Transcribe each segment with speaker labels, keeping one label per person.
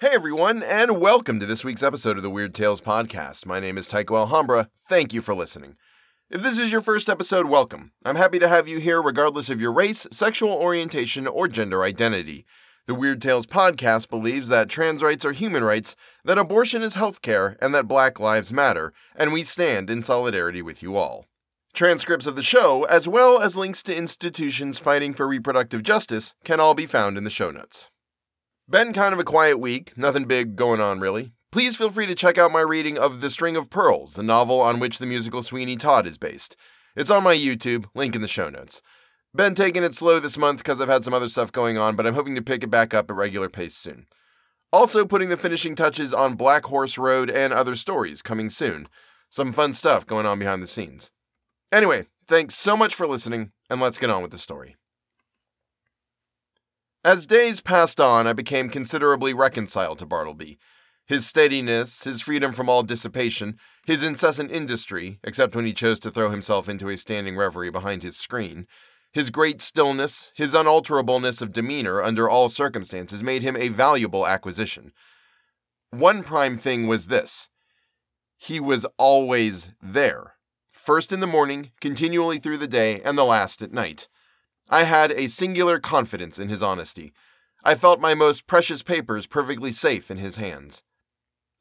Speaker 1: Hey everyone, and welcome to this week's episode of the Weird Tales Podcast. My name is Tycho Alhambra. Thank you for listening. If this is your first episode, welcome. I'm happy to have you here regardless of your race, sexual orientation, or gender identity. The Weird Tales Podcast believes that trans rights are human rights, that abortion is healthcare, and that Black Lives Matter, and we stand in solidarity with you all. Transcripts of the show, as well as links to institutions fighting for reproductive justice, can all be found in the show notes. Been kind of a quiet week, nothing big going on really. Please feel free to check out my reading of The String of Pearls, the novel on which the musical Sweeney Todd is based. It's on my YouTube, link in the show notes. Been taking it slow this month because I've had some other stuff going on, but I'm hoping to pick it back up at regular pace soon. Also, putting the finishing touches on Black Horse Road and other stories coming soon. Some fun stuff going on behind the scenes. Anyway, thanks so much for listening, and let's get on with the story. As days passed on, I became considerably reconciled to Bartleby. His steadiness, his freedom from all dissipation, his incessant industry, except when he chose to throw himself into a standing reverie behind his screen, his great stillness, his unalterableness of demeanor under all circumstances made him a valuable acquisition. One prime thing was this he was always there, first in the morning, continually through the day, and the last at night. I had a singular confidence in his honesty. I felt my most precious papers perfectly safe in his hands.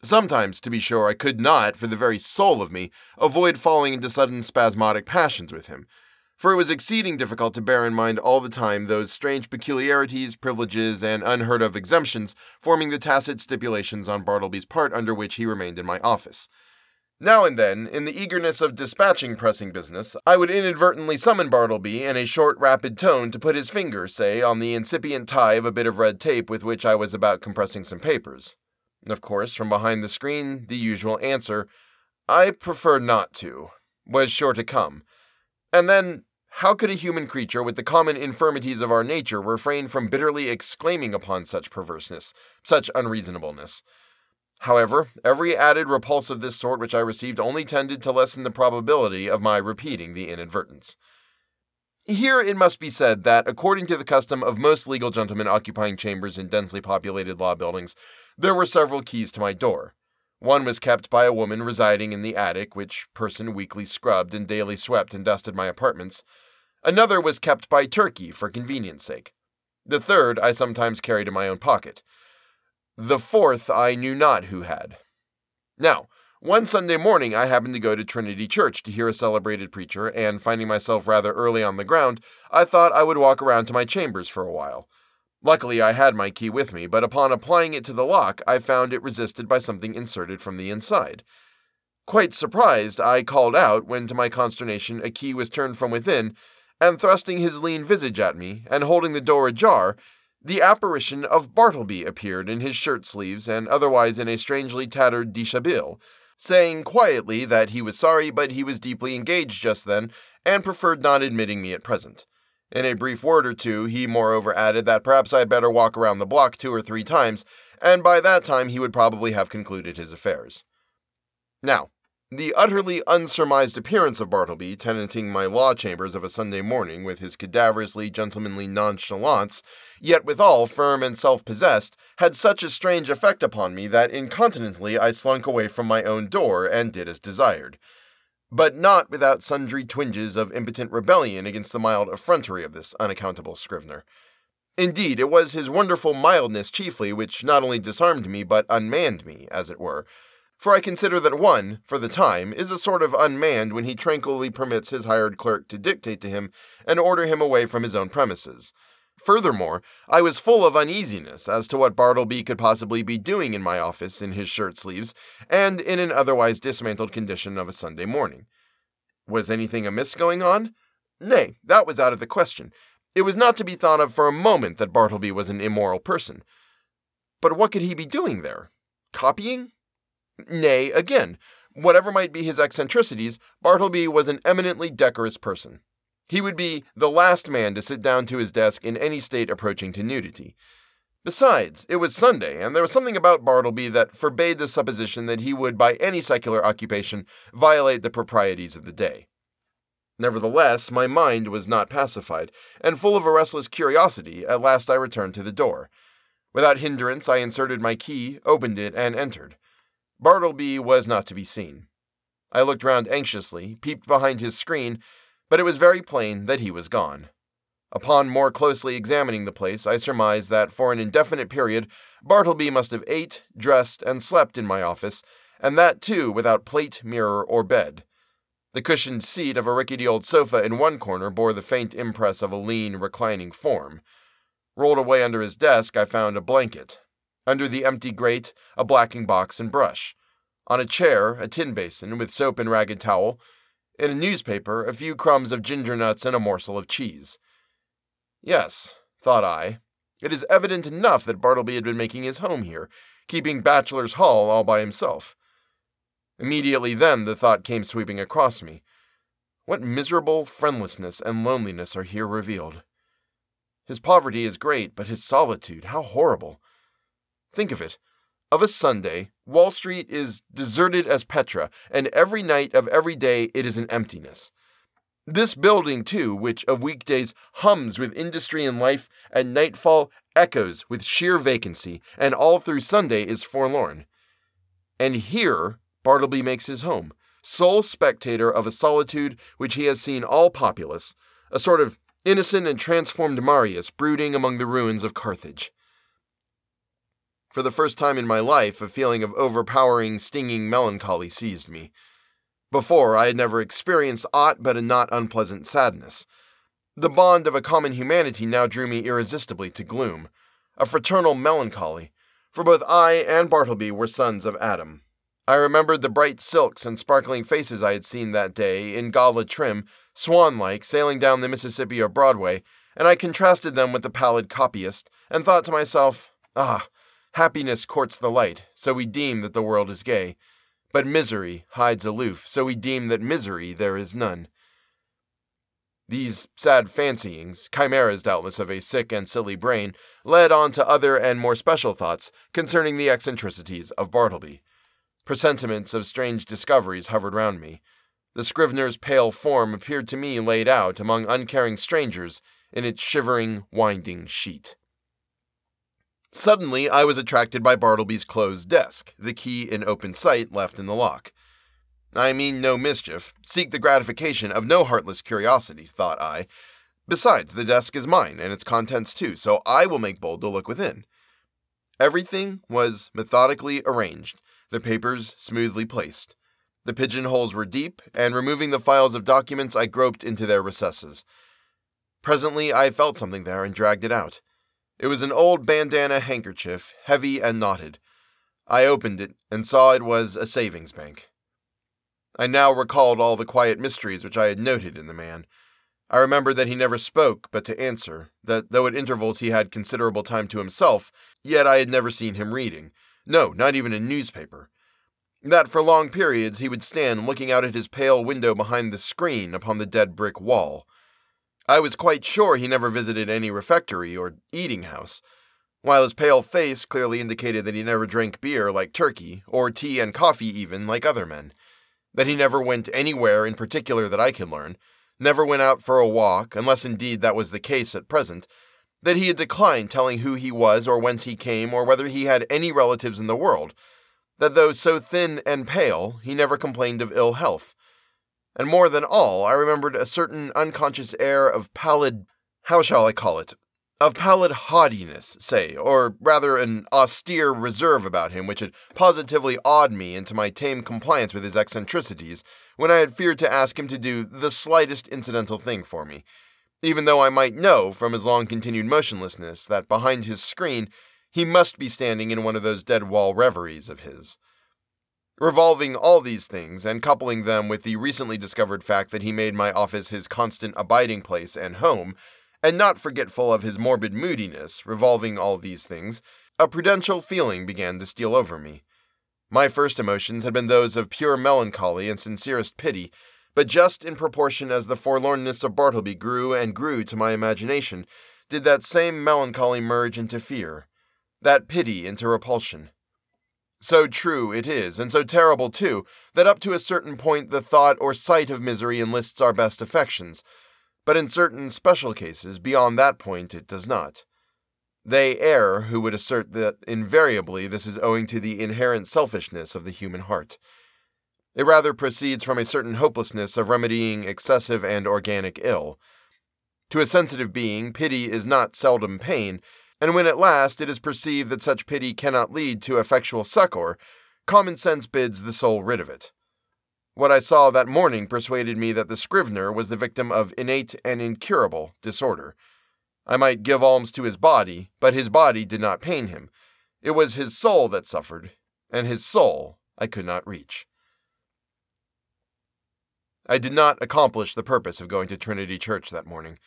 Speaker 1: Sometimes, to be sure, I could not, for the very soul of me, avoid falling into sudden spasmodic passions with him, for it was exceeding difficult to bear in mind all the time those strange peculiarities, privileges, and unheard of exemptions forming the tacit stipulations on Bartleby's part under which he remained in my office. Now and then, in the eagerness of dispatching pressing business, I would inadvertently summon Bartleby in a short, rapid tone to put his finger, say, on the incipient tie of a bit of red tape with which I was about compressing some papers. Of course, from behind the screen, the usual answer, I prefer not to, was sure to come. And then, how could a human creature with the common infirmities of our nature refrain from bitterly exclaiming upon such perverseness, such unreasonableness? However, every added repulse of this sort which I received only tended to lessen the probability of my repeating the inadvertence. Here it must be said that, according to the custom of most legal gentlemen occupying chambers in densely populated law buildings, there were several keys to my door. One was kept by a woman residing in the attic, which person weekly scrubbed and daily swept and dusted my apartments. Another was kept by Turkey for convenience sake. The third I sometimes carried in my own pocket. The fourth I knew not who had. Now, one Sunday morning I happened to go to Trinity Church to hear a celebrated preacher, and finding myself rather early on the ground, I thought I would walk around to my chambers for a while. Luckily, I had my key with me, but upon applying it to the lock, I found it resisted by something inserted from the inside. Quite surprised, I called out when, to my consternation, a key was turned from within, and thrusting his lean visage at me, and holding the door ajar, the apparition of Bartleby appeared in his shirt sleeves and otherwise in a strangely tattered dishabille, saying quietly that he was sorry but he was deeply engaged just then and preferred not admitting me at present. In a brief word or two, he moreover added that perhaps I had better walk around the block two or three times, and by that time he would probably have concluded his affairs. Now, the utterly unsurmised appearance of Bartleby tenanting my law chambers of a Sunday morning with his cadaverously gentlemanly nonchalance, yet withal firm and self possessed, had such a strange effect upon me that incontinently I slunk away from my own door and did as desired. But not without sundry twinges of impotent rebellion against the mild effrontery of this unaccountable scrivener. Indeed, it was his wonderful mildness chiefly which not only disarmed me, but unmanned me, as it were for I consider that one, for the time, is a sort of unmanned when he tranquilly permits his hired clerk to dictate to him and order him away from his own premises. Furthermore, I was full of uneasiness as to what Bartleby could possibly be doing in my office in his shirt sleeves and in an otherwise dismantled condition of a Sunday morning. Was anything amiss going on? Nay, that was out of the question. It was not to be thought of for a moment that Bartleby was an immoral person. But what could he be doing there? Copying? Nay, again, whatever might be his eccentricities, Bartleby was an eminently decorous person. He would be the last man to sit down to his desk in any state approaching to nudity. Besides, it was Sunday, and there was something about Bartleby that forbade the supposition that he would, by any secular occupation, violate the proprieties of the day. Nevertheless, my mind was not pacified, and full of a restless curiosity, at last I returned to the door. Without hindrance, I inserted my key, opened it, and entered. Bartleby was not to be seen. I looked round anxiously, peeped behind his screen, but it was very plain that he was gone. Upon more closely examining the place, I surmised that for an indefinite period Bartleby must have ate, dressed, and slept in my office, and that too without plate, mirror, or bed. The cushioned seat of a rickety old sofa in one corner bore the faint impress of a lean, reclining form. Rolled away under his desk, I found a blanket. Under the empty grate, a blacking box and brush. On a chair, a tin basin with soap and ragged towel. In a newspaper, a few crumbs of ginger nuts and a morsel of cheese. Yes, thought I, it is evident enough that Bartleby had been making his home here, keeping Bachelor's Hall all by himself. Immediately then the thought came sweeping across me. What miserable friendlessness and loneliness are here revealed. His poverty is great, but his solitude, how horrible. Think of it. Of a Sunday, Wall Street is deserted as Petra, and every night of every day it is an emptiness. This building, too, which of weekdays hums with industry and life, at nightfall echoes with sheer vacancy, and all through Sunday is forlorn. And here Bartleby makes his home, sole spectator of a solitude which he has seen all populous, a sort of innocent and transformed Marius brooding among the ruins of Carthage. For the first time in my life, a feeling of overpowering, stinging melancholy seized me. Before, I had never experienced aught but a not unpleasant sadness. The bond of a common humanity now drew me irresistibly to gloom, a fraternal melancholy, for both I and Bartleby were sons of Adam. I remembered the bright silks and sparkling faces I had seen that day, in gala trim, swan like, sailing down the Mississippi or Broadway, and I contrasted them with the pallid copyist, and thought to myself, Ah, happiness courts the light, so we deem that the world is gay. But misery hides aloof, so we deem that misery there is none. These sad fancyings, chimeras doubtless of a sick and silly brain, led on to other and more special thoughts concerning the eccentricities of Bartleby. Presentiments of strange discoveries hovered round me. The scrivener's pale form appeared to me laid out among uncaring strangers in its shivering, winding sheet. Suddenly, I was attracted by Bartleby's closed desk, the key in open sight left in the lock. I mean no mischief, seek the gratification of no heartless curiosity, thought I. Besides, the desk is mine, and its contents too, so I will make bold to look within. Everything was methodically arranged, the papers smoothly placed. The pigeonholes were deep, and removing the files of documents, I groped into their recesses. Presently, I felt something there and dragged it out. It was an old bandana handkerchief, heavy and knotted. I opened it and saw it was a savings bank. I now recalled all the quiet mysteries which I had noted in the man. I remembered that he never spoke but to answer, that though at intervals he had considerable time to himself, yet I had never seen him reading, no, not even a newspaper. That for long periods he would stand looking out at his pale window behind the screen upon the dead brick wall. I was quite sure he never visited any refectory or eating house, while his pale face clearly indicated that he never drank beer like Turkey, or tea and coffee even like other men, that he never went anywhere in particular that I could learn, never went out for a walk, unless indeed that was the case at present, that he had declined telling who he was or whence he came or whether he had any relatives in the world, that though so thin and pale, he never complained of ill health. And more than all, I remembered a certain unconscious air of pallid, how shall I call it? Of pallid haughtiness, say, or rather an austere reserve about him which had positively awed me into my tame compliance with his eccentricities when I had feared to ask him to do the slightest incidental thing for me even though I might know from his long continued motionlessness that behind his screen he must be standing in one of those dead wall reveries of his. Revolving all these things and coupling them with the recently discovered fact that he made my office his constant abiding place and home, and not forgetful of his morbid moodiness, revolving all these things, a prudential feeling began to steal over me. My first emotions had been those of pure melancholy and sincerest pity but just in proportion as the forlornness of Bartleby grew and grew to my imagination, did that same melancholy merge into fear, that pity into repulsion. So true it is, and so terrible too, that up to a certain point the thought or sight of misery enlists our best affections, but in certain special cases beyond that point it does not. They err who would assert that invariably this is owing to the inherent selfishness of the human heart. It rather proceeds from a certain hopelessness of remedying excessive and organic ill. To a sensitive being, pity is not seldom pain, and when at last it is perceived that such pity cannot lead to effectual succor, common sense bids the soul rid of it. What I saw that morning persuaded me that the scrivener was the victim of innate and incurable disorder. I might give alms to his body, but his body did not pain him. It was his soul that suffered, and his soul I could not reach. I did not accomplish the purpose of going to Trinity Church that morning.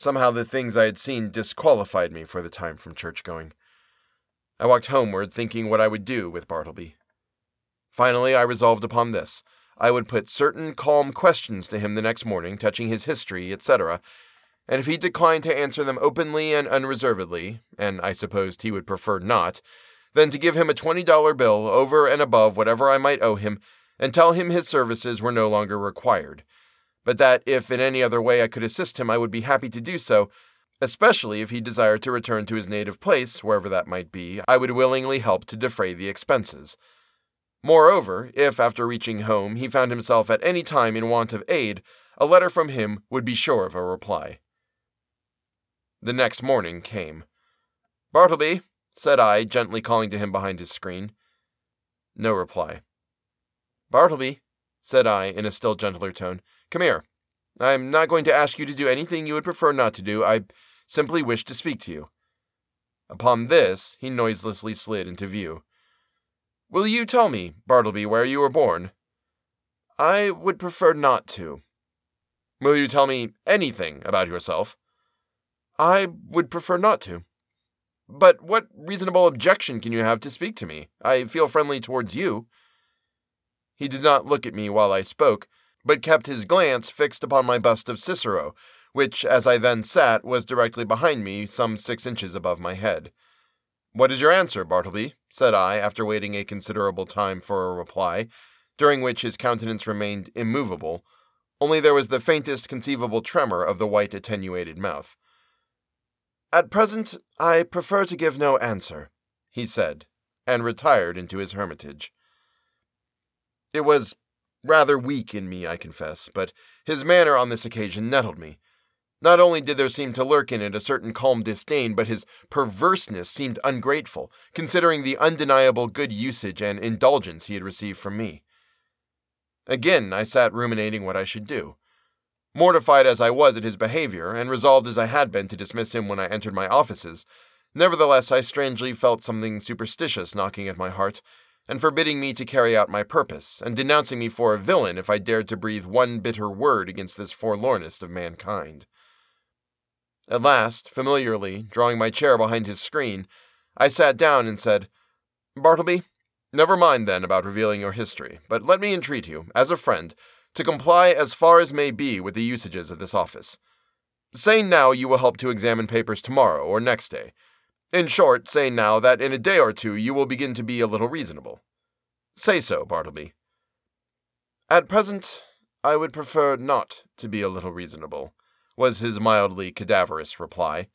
Speaker 1: Somehow the things I had seen disqualified me for the time from church going. I walked homeward thinking what I would do with Bartleby. Finally, I resolved upon this. I would put certain calm questions to him the next morning touching his history, etc., and if he declined to answer them openly and unreservedly, and I supposed he would prefer not, then to give him a $20 bill over and above whatever I might owe him and tell him his services were no longer required, but that if in any other way I could assist him, I would be happy to do so, especially if he desired to return to his native place, wherever that might be, I would willingly help to defray the expenses. Moreover, if after reaching home he found himself at any time in want of aid, a letter from him would be sure of a reply. The next morning came. Bartleby, said I, gently calling to him behind his screen. No reply. Bartleby, said I in a still gentler tone, come here. I'm not going to ask you to do anything you would prefer not to do. I simply wish to speak to you. Upon this, he noiselessly slid into view. Will you tell me, Bartleby, where you were born? I would prefer not to. Will you tell me anything about yourself? I would prefer not to. But what reasonable objection can you have to speak to me? I feel friendly towards you. He did not look at me while I spoke, but kept his glance fixed upon my bust of Cicero, which, as I then sat, was directly behind me, some six inches above my head. What is your answer, Bartleby? said I, after waiting a considerable time for a reply, during which his countenance remained immovable, only there was the faintest conceivable tremor of the white attenuated mouth. At present, I prefer to give no answer, he said, and retired into his hermitage. It was rather weak in me, I confess, but his manner on this occasion nettled me. Not only did there seem to lurk in it a certain calm disdain, but his perverseness seemed ungrateful, considering the undeniable good usage and indulgence he had received from me. Again, I sat ruminating what I should do. Mortified as I was at his behavior, and resolved as I had been to dismiss him when I entered my offices, nevertheless I strangely felt something superstitious knocking at my heart, and forbidding me to carry out my purpose, and denouncing me for a villain if I dared to breathe one bitter word against this forlornest of mankind. At last, familiarly, drawing my chair behind his screen, I sat down and said, Bartleby, never mind then about revealing your history, but let me entreat you, as a friend, to comply as far as may be with the usages of this office. Say now you will help to examine papers tomorrow or next day, in short, say now that in a day or two you will begin to be a little reasonable. Say so, Bartleby. At present, I would prefer not to be a little reasonable, was his mildly cadaverous reply.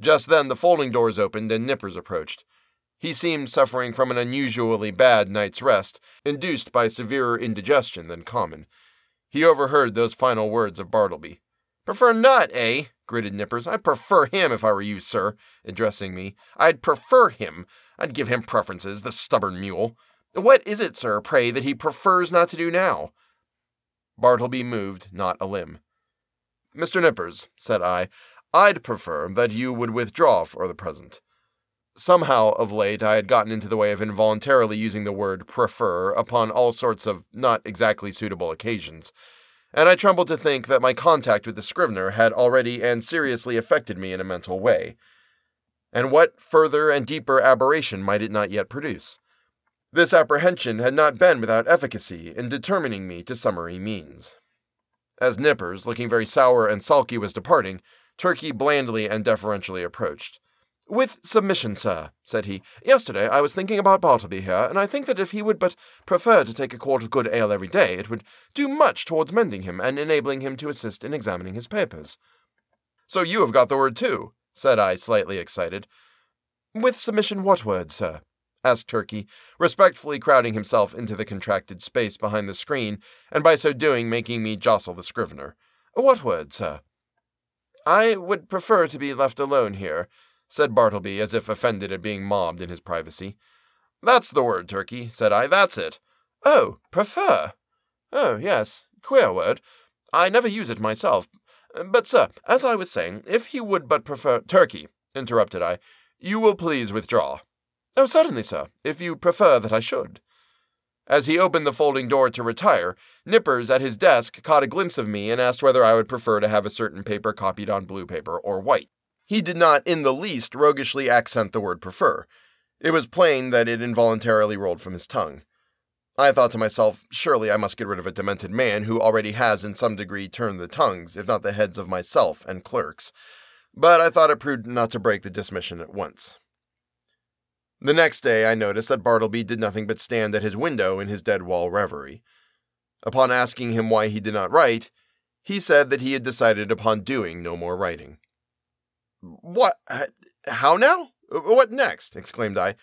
Speaker 1: Just then the folding doors opened and Nippers approached. He seemed suffering from an unusually bad night's rest, induced by severer indigestion than common. He overheard those final words of Bartleby. Prefer not, eh? gritted Nippers. I'd prefer him if I were you, sir, addressing me. I'd prefer him. I'd give him preferences, the stubborn mule. What is it, sir, pray, that he prefers not to do now? Bartleby moved not a limb. Mr. Nippers, said I, I'd prefer that you would withdraw for the present. Somehow, of late, I had gotten into the way of involuntarily using the word prefer upon all sorts of not exactly suitable occasions and I trembled to think that my contact with the scrivener had already and seriously affected me in a mental way. And what further and deeper aberration might it not yet produce? This apprehension had not been without efficacy in determining me to summary means. As Nippers, looking very sour and sulky, was departing, Turkey blandly and deferentially approached. With submission, sir, said he. Yesterday I was thinking about Bartleby here, and I think that if he would but prefer to take a quart of good ale every day, it would do much towards mending him and enabling him to assist in examining his papers. So you have got the word too, said I, slightly excited. With submission, what word, sir? asked Turkey, respectfully crowding himself into the contracted space behind the screen, and by so doing making me jostle the scrivener. What word, sir? I would prefer to be left alone here, said Bartleby, as if offended at being mobbed in his privacy. That's the word, Turkey, said I. That's it. Oh, prefer? Oh, yes. Queer word. I never use it myself. But, sir, as I was saying, if he would but prefer Turkey, interrupted I, you will please withdraw. Oh, certainly, sir, if you prefer that I should. As he opened the folding door to retire, Nippers at his desk caught a glimpse of me and asked whether I would prefer to have a certain paper copied on blue paper or white. He did not in the least roguishly accent the word prefer. It was plain that it involuntarily rolled from his tongue. I thought to myself, surely I must get rid of a demented man who already has in some degree turned the tongues, if not the heads of myself and clerks. But I thought it prudent not to break the dismission at once. The next day, I noticed that Bartleby did nothing but stand at his window in his dead wall reverie. Upon asking him why he did not write, he said that he had decided upon doing no more writing. What? Uh, how now? Uh, what next? exclaimed I.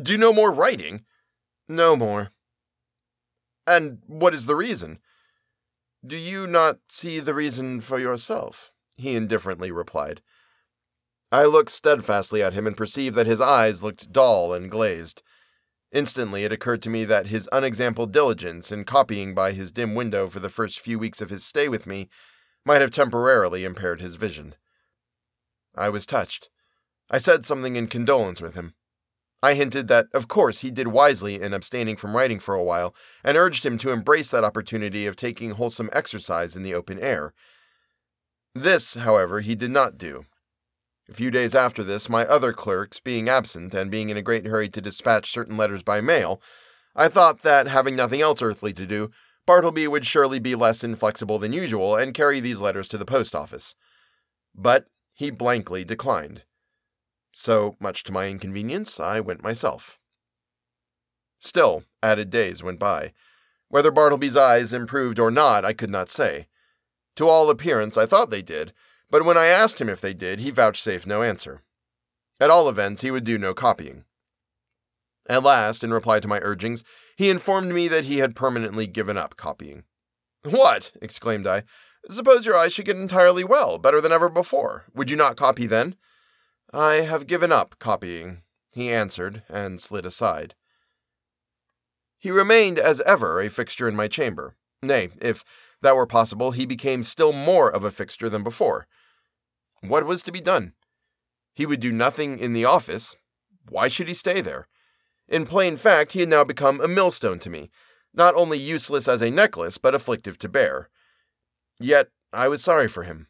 Speaker 1: Do no more writing? No more. And what is the reason? Do you not see the reason for yourself? He indifferently replied. I looked steadfastly at him and perceived that his eyes looked dull and glazed. Instantly it occurred to me that his unexampled diligence in copying by his dim window for the first few weeks of his stay with me might have temporarily impaired his vision. I was touched. I said something in condolence with him. I hinted that, of course, he did wisely in abstaining from writing for a while, and urged him to embrace that opportunity of taking wholesome exercise in the open air. This, however, he did not do, a few days after this, my other clerks being absent and being in a great hurry to dispatch certain letters by mail, I thought that, having nothing else earthly to do, Bartleby would surely be less inflexible than usual and carry these letters to the post office. But he blankly declined. So, much to my inconvenience, I went myself. Still, added days went by. Whether Bartleby's eyes improved or not, I could not say. To all appearance, I thought they did, but when I asked him if they did, he vouchsafed no answer. At all events, he would do no copying. At last, in reply to my urgings, he informed me that he had permanently given up copying. What? exclaimed I. Suppose your eyes should get entirely well, better than ever before. Would you not copy then? I have given up copying, he answered, and slid aside. He remained, as ever, a fixture in my chamber. Nay, if that were possible, he became still more of a fixture than before. What was to be done? He would do nothing in the office. Why should he stay there? In plain fact, he had now become a millstone to me, not only useless as a necklace, but afflictive to bear. Yet I was sorry for him.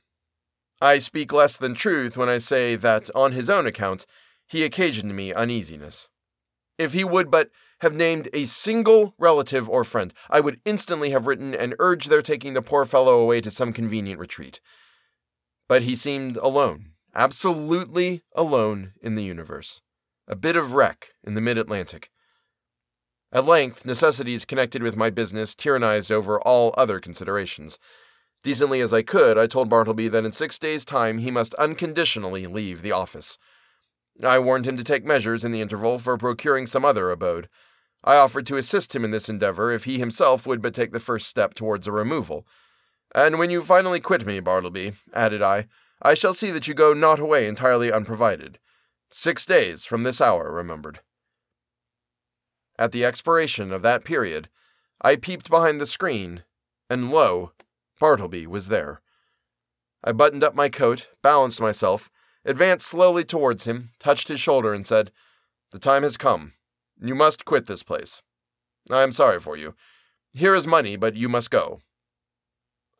Speaker 1: I speak less than truth when I say that, on his own account, he occasioned me uneasiness. If he would but have named a single relative or friend, I would instantly have written and urged their taking the poor fellow away to some convenient retreat. But he seemed alone, absolutely alone in the universe, a bit of wreck in the mid Atlantic. At length, necessities connected with my business tyrannized over all other considerations. Decently as I could, I told Bartleby that in six days' time he must unconditionally leave the office. I warned him to take measures in the interval for procuring some other abode. I offered to assist him in this endeavor if he himself would but take the first step towards a removal. And when you finally quit me, Bartleby, added I, I shall see that you go not away entirely unprovided. Six days from this hour, remembered. At the expiration of that period, I peeped behind the screen, and lo, Bartleby was there. I buttoned up my coat, balanced myself, advanced slowly towards him, touched his shoulder, and said, The time has come. You must quit this place. I am sorry for you. Here is money, but you must go.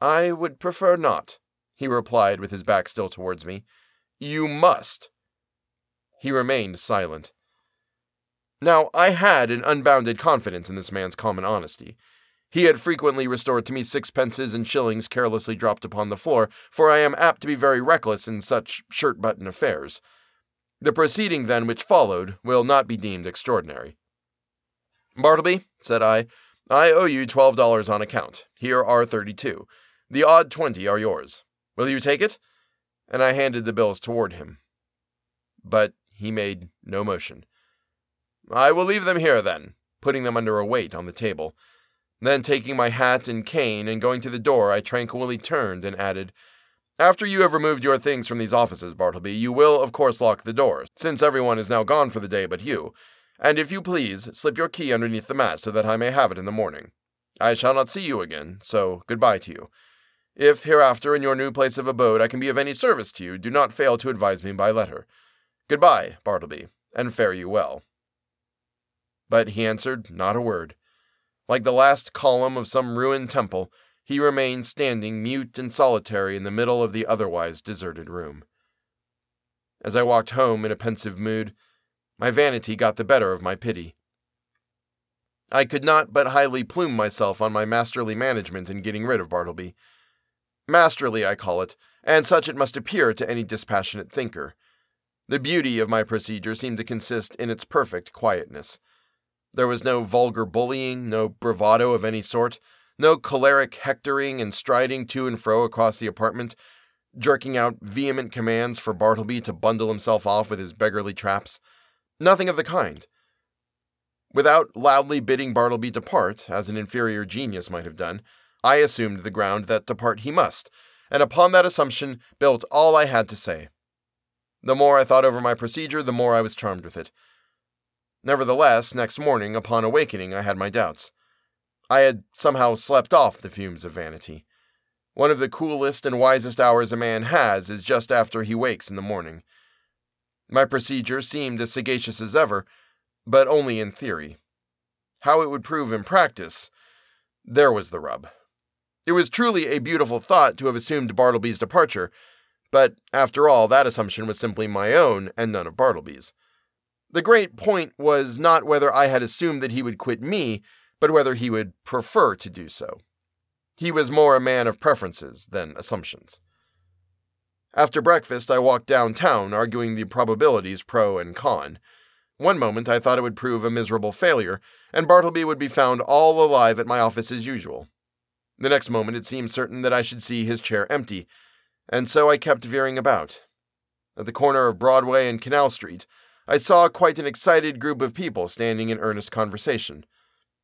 Speaker 1: I would prefer not, he replied with his back still towards me. You must. He remained silent. Now, I had an unbounded confidence in this man's common honesty. He had frequently restored to me sixpences and shillings carelessly dropped upon the floor, for I am apt to be very reckless in such shirt button affairs. The proceeding, then, which followed, will not be deemed extraordinary. Bartleby, said I, I owe you twelve dollars on account. Here are thirty-two. The odd twenty are yours. Will you take it? And I handed the bills toward him. but he made no motion. I will leave them here then, putting them under a weight on the table. Then, taking my hat and cane and going to the door, I tranquilly turned and added, After you have removed your things from these offices, Bartleby, you will, of course, lock the doors, since everyone is now gone for the day but you. And if you please, slip your key underneath the mat so that I may have it in the morning. I shall not see you again, so goodbye to you. If hereafter in your new place of abode I can be of any service to you, do not fail to advise me by letter. Goodbye, Bartleby, and fare you well. But he answered not a word. Like the last column of some ruined temple, he remained standing mute and solitary in the middle of the otherwise deserted room. As I walked home in a pensive mood, my vanity got the better of my pity. I could not but highly plume myself on my masterly management in getting rid of Bartleby. Masterly, I call it, and such it must appear to any dispassionate thinker. The beauty of my procedure seemed to consist in its perfect quietness. There was no vulgar bullying, no bravado of any sort, no choleric hectoring and striding to and fro across the apartment, jerking out vehement commands for Bartleby to bundle himself off with his beggarly traps. Nothing of the kind. Without loudly bidding Bartleby depart, as an inferior genius might have done, I assumed the ground that depart he must, and upon that assumption built all I had to say. The more I thought over my procedure, the more I was charmed with it. Nevertheless, next morning, upon awakening, I had my doubts. I had somehow slept off the fumes of vanity. One of the coolest and wisest hours a man has is just after he wakes in the morning. My procedure seemed as sagacious as ever, but only in theory. How it would prove in practice, there was the rub. It was truly a beautiful thought to have assumed Bartleby's departure, but after all, that assumption was simply my own and none of Bartleby's. The great point was not whether I had assumed that he would quit me, but whether he would prefer to do so. He was more a man of preferences than assumptions. After breakfast, I walked downtown, arguing the probabilities pro and con. One moment I thought it would prove a miserable failure, and Bartleby would be found all alive at my office as usual. The next moment it seemed certain that I should see his chair empty, and so I kept veering about. At the corner of Broadway and Canal Street, I saw quite an excited group of people standing in earnest conversation.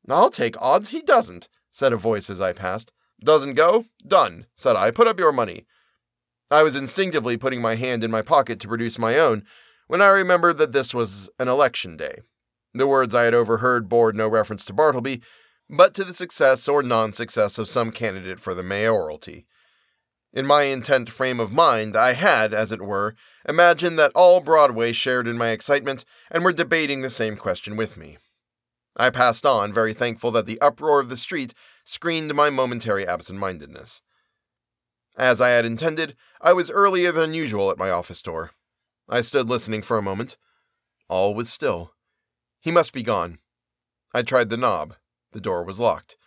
Speaker 1: I'll take odds he doesn't, said a voice as I passed. Doesn't go? Done, said I. Put up your money. I was instinctively putting my hand in my pocket to produce my own when I remembered that this was an election day. The words I had overheard bore no reference to Bartleby, but to the success or non success of some candidate for the mayoralty. In my intent frame of mind, I had, as it were, imagined that all Broadway shared in my excitement and were debating the same question with me. I passed on, very thankful that the uproar of the street screened my momentary absent mindedness. As I had intended, I was earlier than usual at my office door. I stood listening for a moment. All was still. He must be gone. I tried the knob. The door was locked.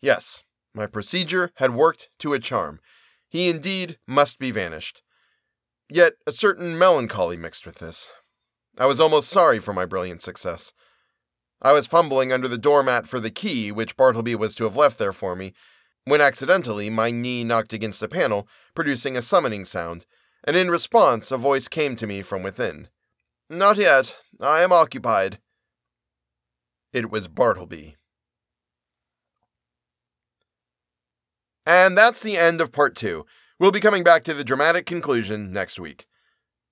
Speaker 1: Yes, my procedure had worked to a charm. He indeed must be vanished. Yet a certain melancholy mixed with this. I was almost sorry for my brilliant success. I was fumbling under the doormat for the key which Bartleby was to have left there for me, when accidentally my knee knocked against a panel, producing a summoning sound, and in response a voice came to me from within. Not yet. I am occupied. It was Bartleby. And that's the end of part two. We'll be coming back to the dramatic conclusion next week.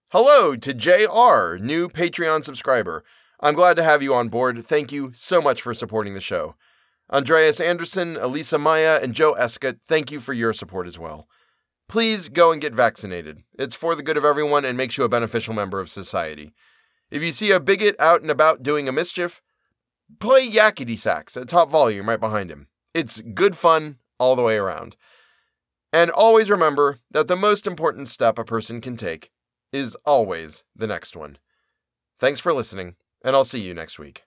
Speaker 1: Hello to JR, new Patreon subscriber. I'm glad to have you on board. Thank you so much for supporting the show. Andreas Anderson, Elisa Maya, and Joe Escott, thank you for your support as well. Please go and get vaccinated. It's for the good of everyone and makes you a beneficial member of society. If you see a bigot out and about doing a mischief, play yakety sax at top volume right behind him. It's good fun, all the way around. And always remember that the most important step a person can take is always the next one. Thanks for listening, and I'll see you next week.